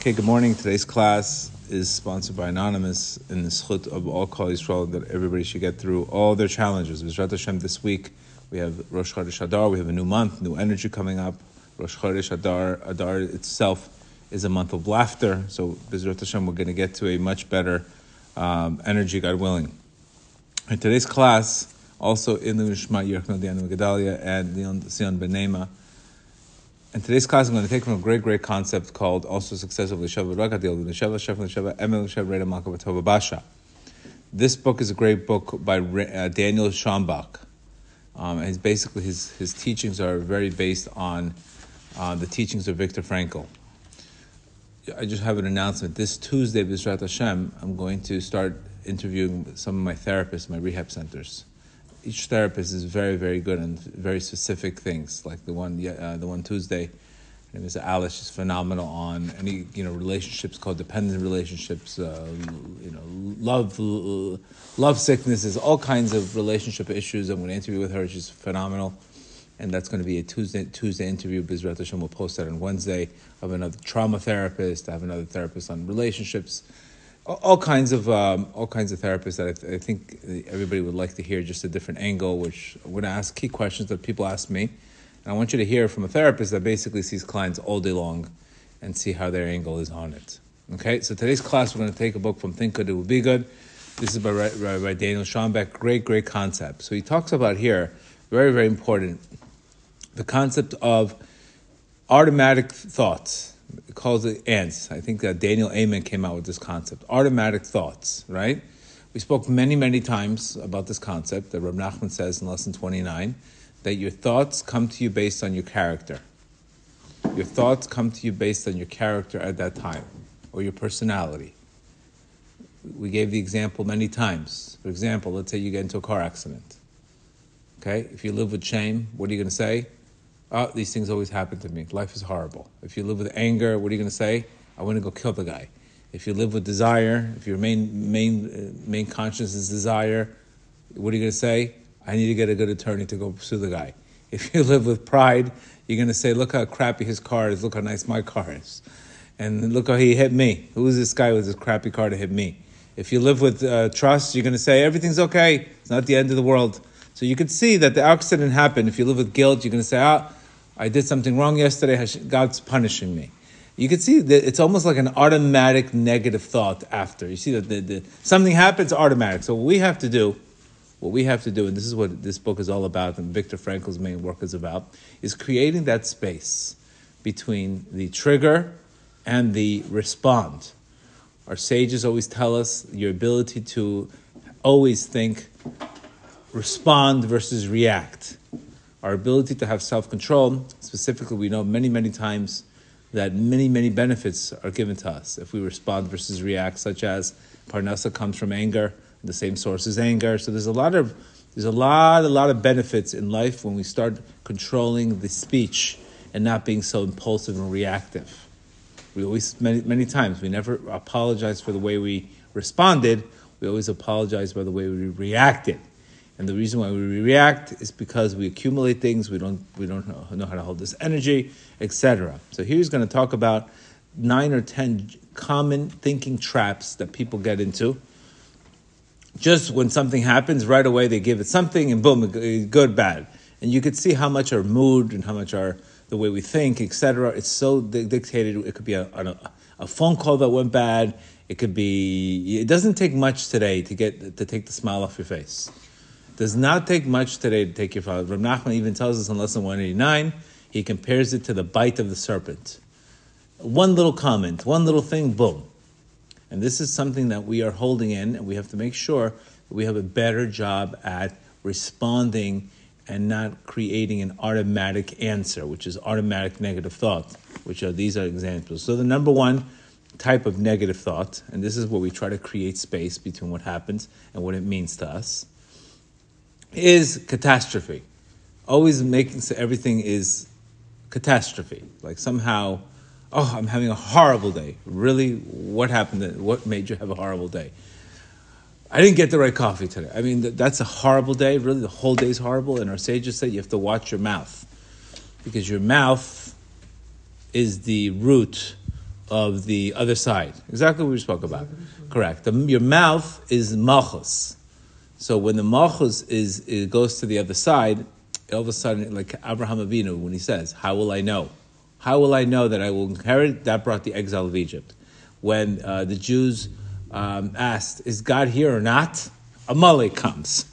Okay, good morning. Today's class is sponsored by Anonymous in the schut of all Kol Yisrael that everybody should get through all their challenges. B'ezrat Hashem, this week we have Rosh Chodesh Adar, we have a new month, new energy coming up. Rosh Chodesh Adar, Adar itself is a month of laughter, so B'ezrat Hashem, we're going to get to a much better um, energy, God willing. In today's class, also in the Nishma Yerchno Dianu Gedalia and Leon Sion Benema, in today's class, I'm going to take from a great, great concept called also successively Sheva Ragadil, Nisheva, Sheva, Nisheva, Emel, Nisheva, Reda, Basha. This book is a great book by uh, Daniel Schambach. Um, and basically, his, his teachings are very based on uh, the teachings of Viktor Frankl. I just have an announcement. This Tuesday, B'ezrat Hashem, I'm going to start interviewing some of my therapists, my rehab centers each therapist is very, very good on very specific things. Like the one, uh, the one Tuesday, name is Alice. She's phenomenal on any you know relationships, called dependent relationships, uh, you know, love, love sicknesses, all kinds of relationship issues. I'm going to interview with her. She's phenomenal, and that's going to be a Tuesday Tuesday interview. B'ezrat Hashem will post that on Wednesday. I have another trauma therapist. I have another therapist on relationships all kinds of um, all kinds of therapists that I, th- I, think everybody would like to hear just a different angle. Which to ask key questions that people ask me, and I want you to hear from a therapist that basically sees clients all day long, and see how their angle is on it. Okay, so today's class we're going to take a book from Think Good It Will Be Good. This is by, by, by Daniel Schambach. Great, great concept. So he talks about here very, very important the concept of automatic thoughts calls it ants. I think that Daniel Amen came out with this concept. Automatic thoughts, right? We spoke many, many times about this concept that Rab Nachman says in lesson 29 that your thoughts come to you based on your character. Your thoughts come to you based on your character at that time or your personality. We gave the example many times. For example, let's say you get into a car accident. Okay? If you live with shame, what are you going to say? Oh, these things always happen to me. Life is horrible. If you live with anger, what are you going to say? I want to go kill the guy. If you live with desire, if your main main uh, main conscience is desire, what are you going to say? I need to get a good attorney to go sue the guy. If you live with pride, you're going to say, look how crappy his car is. Look how nice my car is. And look how he hit me. Who is this guy with this crappy car to hit me? If you live with uh, trust, you're going to say, everything's okay. It's not the end of the world. So you can see that the accident happened. If you live with guilt, you're going to say, ah, I did something wrong yesterday, God's punishing me. You can see that it's almost like an automatic negative thought after. You see that the, the, something happens automatic. So what we have to do, what we have to do, and this is what this book is all about, and Viktor Frankl's main work is about, is creating that space between the trigger and the respond. Our sages always tell us your ability to always think, respond versus react our ability to have self control. Specifically, we know many, many times that many, many benefits are given to us if we respond versus react, such as parnasa comes from anger, the same source is anger. So there's a lot of there's a lot, a lot of benefits in life when we start controlling the speech and not being so impulsive and reactive. We always, many, many times, we never apologize for the way we responded. We always apologize by the way we reacted. And the reason why we react is because we accumulate things, we don't, we don't know, know how to hold this energy, etc. So here he's going to talk about nine or ten common thinking traps that people get into. Just when something happens, right away they give it something, and boom, good, bad. And you could see how much our mood and how much our the way we think, etc. It's so dictated. It could be a, a, a phone call that went bad. It could be. It doesn't take much today to get to take the smile off your face. Does not take much today to take your father. Rav Nachman even tells us in lesson 189, he compares it to the bite of the serpent. One little comment, one little thing, boom. And this is something that we are holding in, and we have to make sure that we have a better job at responding and not creating an automatic answer, which is automatic negative thought, which are these are examples. So the number one type of negative thought, and this is where we try to create space between what happens and what it means to us is catastrophe. Always making so everything is catastrophe. Like somehow, oh, I'm having a horrible day. Really, what happened? What made you have a horrible day? I didn't get the right coffee today. I mean, that's a horrible day. Really, the whole day is horrible. And our sages said you have to watch your mouth because your mouth is the root of the other side. Exactly what we spoke about. Correct. The, your mouth is malchus. So when the malchus is it goes to the other side, all of a sudden, like Abraham Avinu, when he says, "How will I know? How will I know that I will inherit?" That brought the exile of Egypt. When uh, the Jews um, asked, "Is God here or not?" Amalek comes.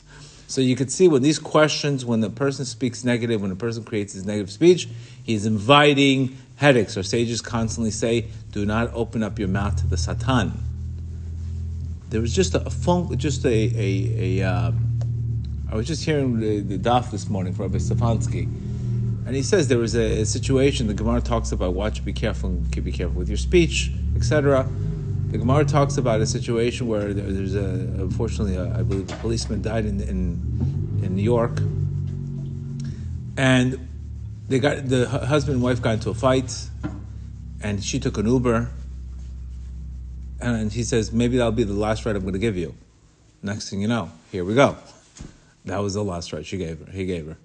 So you could see when these questions, when the person speaks negative, when a person creates his negative speech, he's inviting headaches. Our sages constantly say, "Do not open up your mouth to the Satan." There was just a, phone, just a, a, a um, I was just hearing the, the daf this morning from Rabbi Stefanski, and he says there was a, a, situation. The Gemara talks about watch, be careful, and be careful with your speech, etc. The Gemara talks about a situation where there, there's a, unfortunately, a, I believe, a policeman died in in, in New York, and they got the husband and wife got into a fight, and she took an Uber, and he says maybe that'll be the last ride I'm going to give you. Next thing you know, here we go. That was the last right she gave her. He gave her.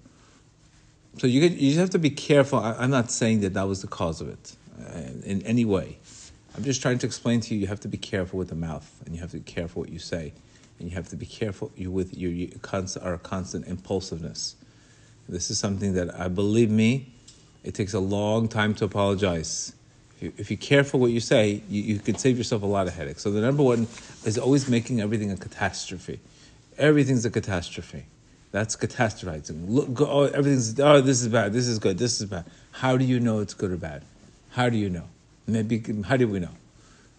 So you you just have to be careful. I, am not saying that that was the cause of it uh, in any way. I'm just trying to explain to you. You have to be careful with the mouth, and you have to be careful what you say, and you have to be careful you, with your, your constant, our constant impulsiveness. This is something that I believe me. It takes a long time to apologize. If, you, if you're careful what you say, you, you could save yourself a lot of headaches. So the number one is always making everything a catastrophe everything's a catastrophe. That's catastrophizing. Look, go, oh, everything's, oh, this is bad, this is good, this is bad. How do you know it's good or bad? How do you know? Maybe, how do we know?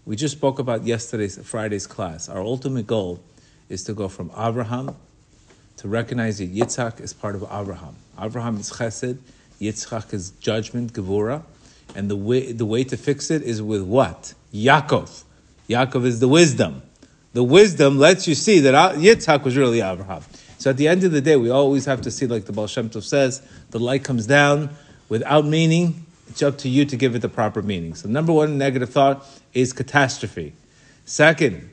We just spoke about yesterday's, Friday's class. Our ultimate goal is to go from Abraham to recognize that Yitzhak is part of Abraham. Abraham is chesed, Yitzchak is judgment, gevura, and the way, the way to fix it is with what? Yaakov. Yaakov is the wisdom the wisdom lets you see that Yitzhak was really Abraham. So at the end of the day, we always have to see, like the Baal Shem Tov says, the light comes down without meaning. It's up to you to give it the proper meaning. So number one negative thought is catastrophe. Second,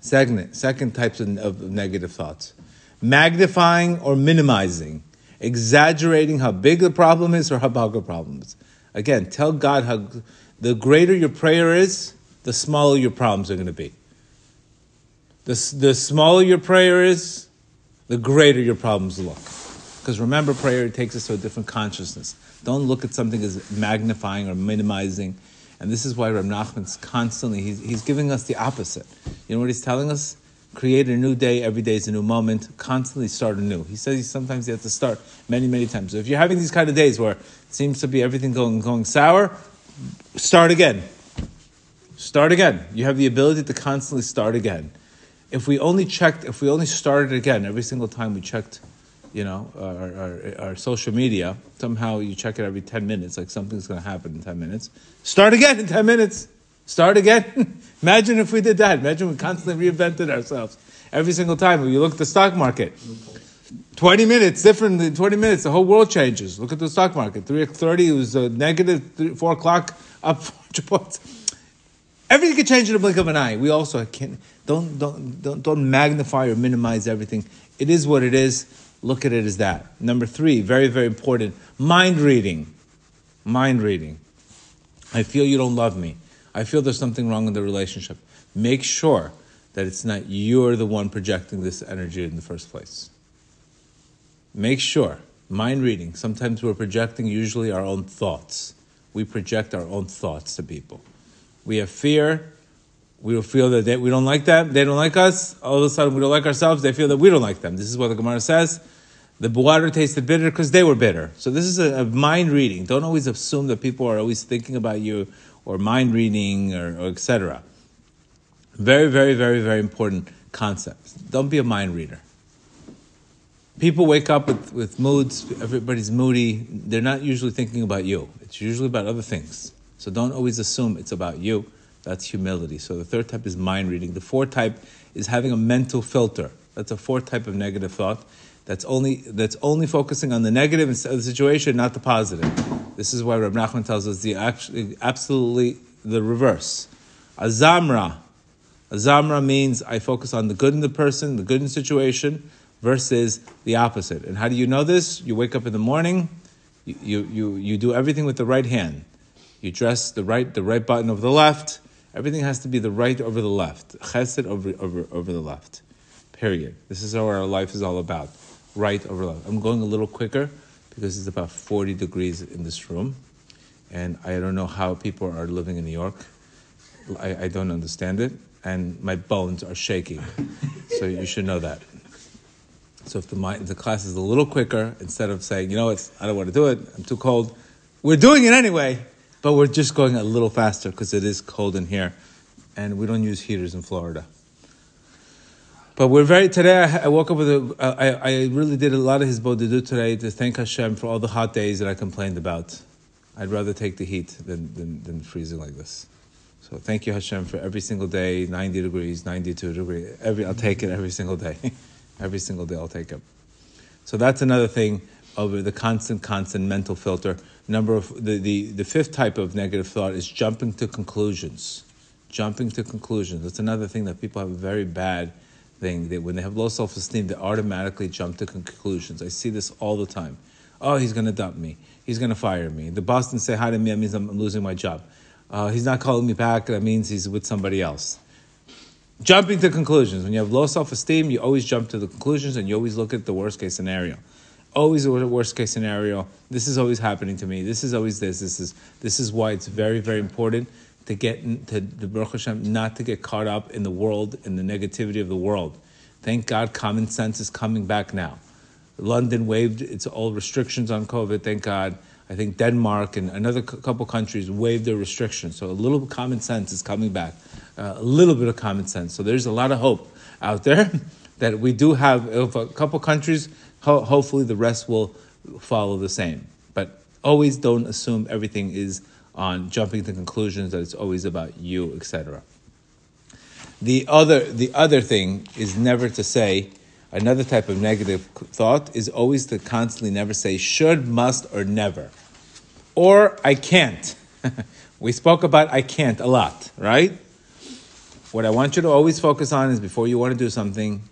second, second types of, of negative thoughts, magnifying or minimizing, exaggerating how big the problem is or how big the problem is. Again, tell God how the greater your prayer is, the smaller your problems are going to be. The, the smaller your prayer is, the greater your problems look. Because remember, prayer takes us to a different consciousness. Don't look at something as magnifying or minimizing. And this is why Reb Nachman's constantly, he's, he's giving us the opposite. You know what he's telling us? Create a new day, every day is a new moment, constantly start anew. He says sometimes you have to start many, many times. So if you're having these kind of days where it seems to be everything going, going sour, start again. Start again. You have the ability to constantly start again if we only checked, if we only started again every single time we checked, you know, our, our, our social media, somehow you check it every 10 minutes, like something's going to happen in 10 minutes. Start again in 10 minutes. Start again. Imagine if we did that. Imagine we constantly reinvented ourselves every single time. You look at the stock market, 20 minutes, different than 20 minutes, the whole world changes. Look at the stock market. 3.30, it was a negative, 3, 4 o'clock, up 400 points. Everything can change in a blink of an eye. We also can don't don't don't don't magnify or minimize everything. It is what it is. Look at it as that. Number three, very very important. Mind reading. Mind reading. I feel you don't love me. I feel there's something wrong in the relationship. Make sure that it's not you're the one projecting this energy in the first place. Make sure. Mind reading. Sometimes we're projecting usually our own thoughts. We project our own thoughts to people we have fear, we feel that they, we don't like them, they don't like us, all of a sudden we don't like ourselves, they feel that we don't like them. This is what the Gemara says. The water tasted bitter because they were bitter. So this is a, a, mind reading. Don't always assume that people are always thinking about you or mind reading or, or etc. Very, very, very, very important concept. Don't be a mind reader. People wake up with, with moods, everybody's moody. They're not usually thinking about you. It's usually about other things. So don't always assume it's about you. That's humility. So the third type is mind reading. The fourth type is having a mental filter. That's a fourth type of negative thought. That's only that's only focusing on the negative of the situation, not the positive. This is why Rab Nachman tells us the actually absolutely the reverse. Azamra. Azamra means I focus on the good in the person, the good in the situation, versus the opposite. And how do you know this? You wake up in the morning, you, you, you, you do everything with the right hand. You dress the right, the right button over the left. Everything has to be the right over the left. Chesed over, over, over the left. Period. This is what our life is all about. Right over left. I'm going a little quicker because it's about 40 degrees in this room. And I don't know how people are living in New York. I, I don't understand it. And my bones are shaking. so you should know that. So if the, the class is a little quicker, instead of saying, you know what, I don't want to do it, I'm too cold, we're doing it anyway, but we're just going a little faster because it is cold in here, and we don't use heaters in Florida. But we're very today. I, I woke up with a. I, I really did a lot of his do today to thank Hashem for all the hot days that I complained about. I'd rather take the heat than, than, than freezing like this. So thank you Hashem for every single day, 90 degrees, 92 degrees. Every I'll take it every single day. every single day I'll take it. So that's another thing over the constant, constant mental filter. Number of the, the, the fifth type of negative thought is jumping to conclusions. Jumping to conclusions. That's another thing that people have very bad thing. That when they have low self esteem, they automatically jump to conclusions. I see this all the time. Oh, he's going to dump me. He's going to fire me. The boss didn't say hi to me. That means I'm losing my job. Uh, he's not calling me back. That means he's with somebody else. Jumping to conclusions. When you have low self esteem, you always jump to the conclusions and you always look at the worst case scenario. Always the worst case scenario. This is always happening to me. This is always this. This is this is why it's very very important to get to the Baruch Hashem, not to get caught up in the world in the negativity of the world. Thank God, common sense is coming back now. London waived its old restrictions on COVID. Thank God. I think Denmark and another couple countries waived their restrictions. So a little common sense is coming back. Uh, a little bit of common sense. So there's a lot of hope out there that we do have. A couple countries, ho- hopefully the rest will follow the same. But always don't assume everything is on jumping to conclusions that it's always about you, etc. The other, the other thing is never to say, another type of negative thought is always to constantly never say should, must, or never. Or I can't. we spoke about I can't a lot, right? What I want you to always focus on is before you want to do something,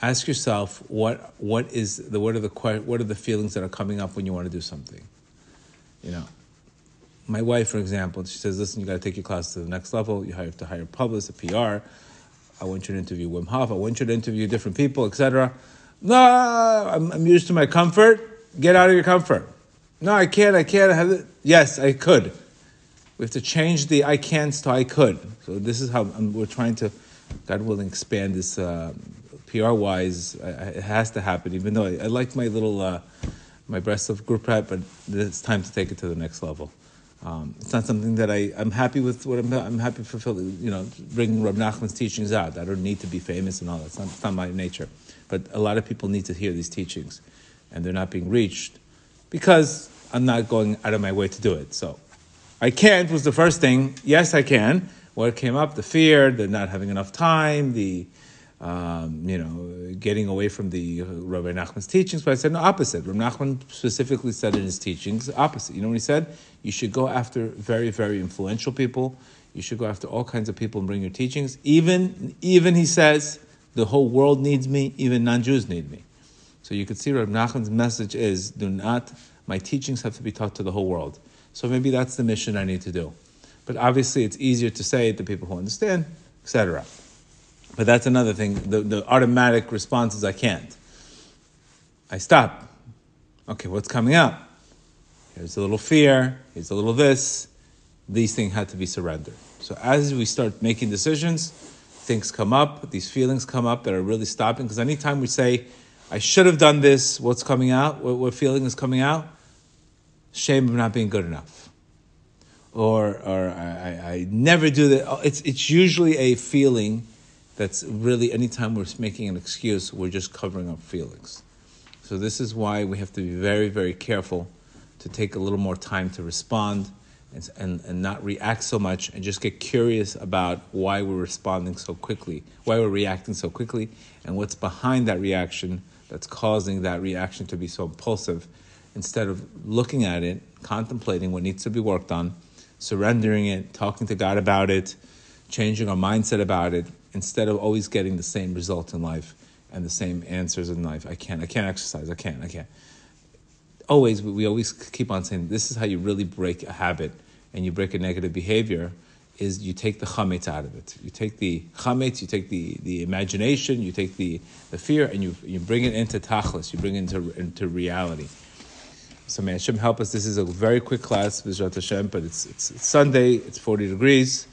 ask yourself what what is the what are the what are the feelings that are coming up when you want to do something. You know, my wife, for example, she says, listen, you got to take your class to the next level. You have to hire a publicist, a PR. I want you to interview Wim Hof. I want you to interview different people, etc. No, I'm, I'm, used to my comfort. Get out of your comfort. No, I can't. I can't have it. Yes, I could. We have to change the I can't to I could. So this is how I'm, we're trying to, God willing, expand this uh, PR wise. It has to happen, even though I, I like my little, uh, my breast of group prep, but it's time to take it to the next level. Um, it's not something that I, I'm happy with. What I'm, I'm happy for, you know, bringing Rab Nachman's teachings out. I don't need to be famous and all that. It's not, it's not my nature. But a lot of people need to hear these teachings, and they're not being reached because I'm not going out of my way to do it. So, I can't was the first thing. Yes, I can. What came up? The fear, the not having enough time, the um, you know, getting away from the Rabbi Nachman's teachings, but I said no, opposite. Rabbi Nachman specifically said in his teachings, opposite. You know what he said? You should go after very, very influential people. You should go after all kinds of people and bring your teachings. Even, even he says, the whole world needs me, even non-Jews need me. So you could see Rabbi Nachman's message is, do not, my teachings have to be taught to the whole world. So maybe that's the mission I need to do. But obviously it's easier to say it to people who understand, etc. But that's another thing. The, the automatic response is I can't. I stop. Okay, what's coming up? Here's a little fear. Here's a little this. These things had to be surrendered. So as we start making decisions, things come up, these feelings come up that are really stopping. Because anytime we say, I should have done this, what's coming out? What, what feeling is coming out? Shame of not being good enough. Or, or I, I never do that. It's, it's usually a feeling that's really anytime we're making an excuse, we're just covering up feelings. So this is why we have to be very, very careful to take a little more time to respond and, and, and not react so much and just get curious about why we're responding so quickly, why we're reacting so quickly, and what's behind that reaction that's causing that reaction to be so impulsive. Instead of looking at it, contemplating what needs to be worked on, surrendering it, talking to God about it, changing our mindset about it, instead of always getting the same result in life and the same answers in life. I can't, I can't exercise, I can't, I can't. Always, we always keep on saying, this is how you really break a habit and you break a negative behavior, is you take the chametz out of it. You take the chametz, you take the, the imagination, you take the, the fear, and you, you bring it into tachlis, you bring it into, into reality. So may Hashem help us. This is a very quick class, B'ezrat Hashem, but it's, it's, it's Sunday, it's 40 degrees,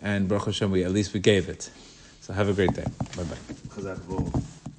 and Baruch Hashem, we, at least we gave it. So have a great day. Bye-bye.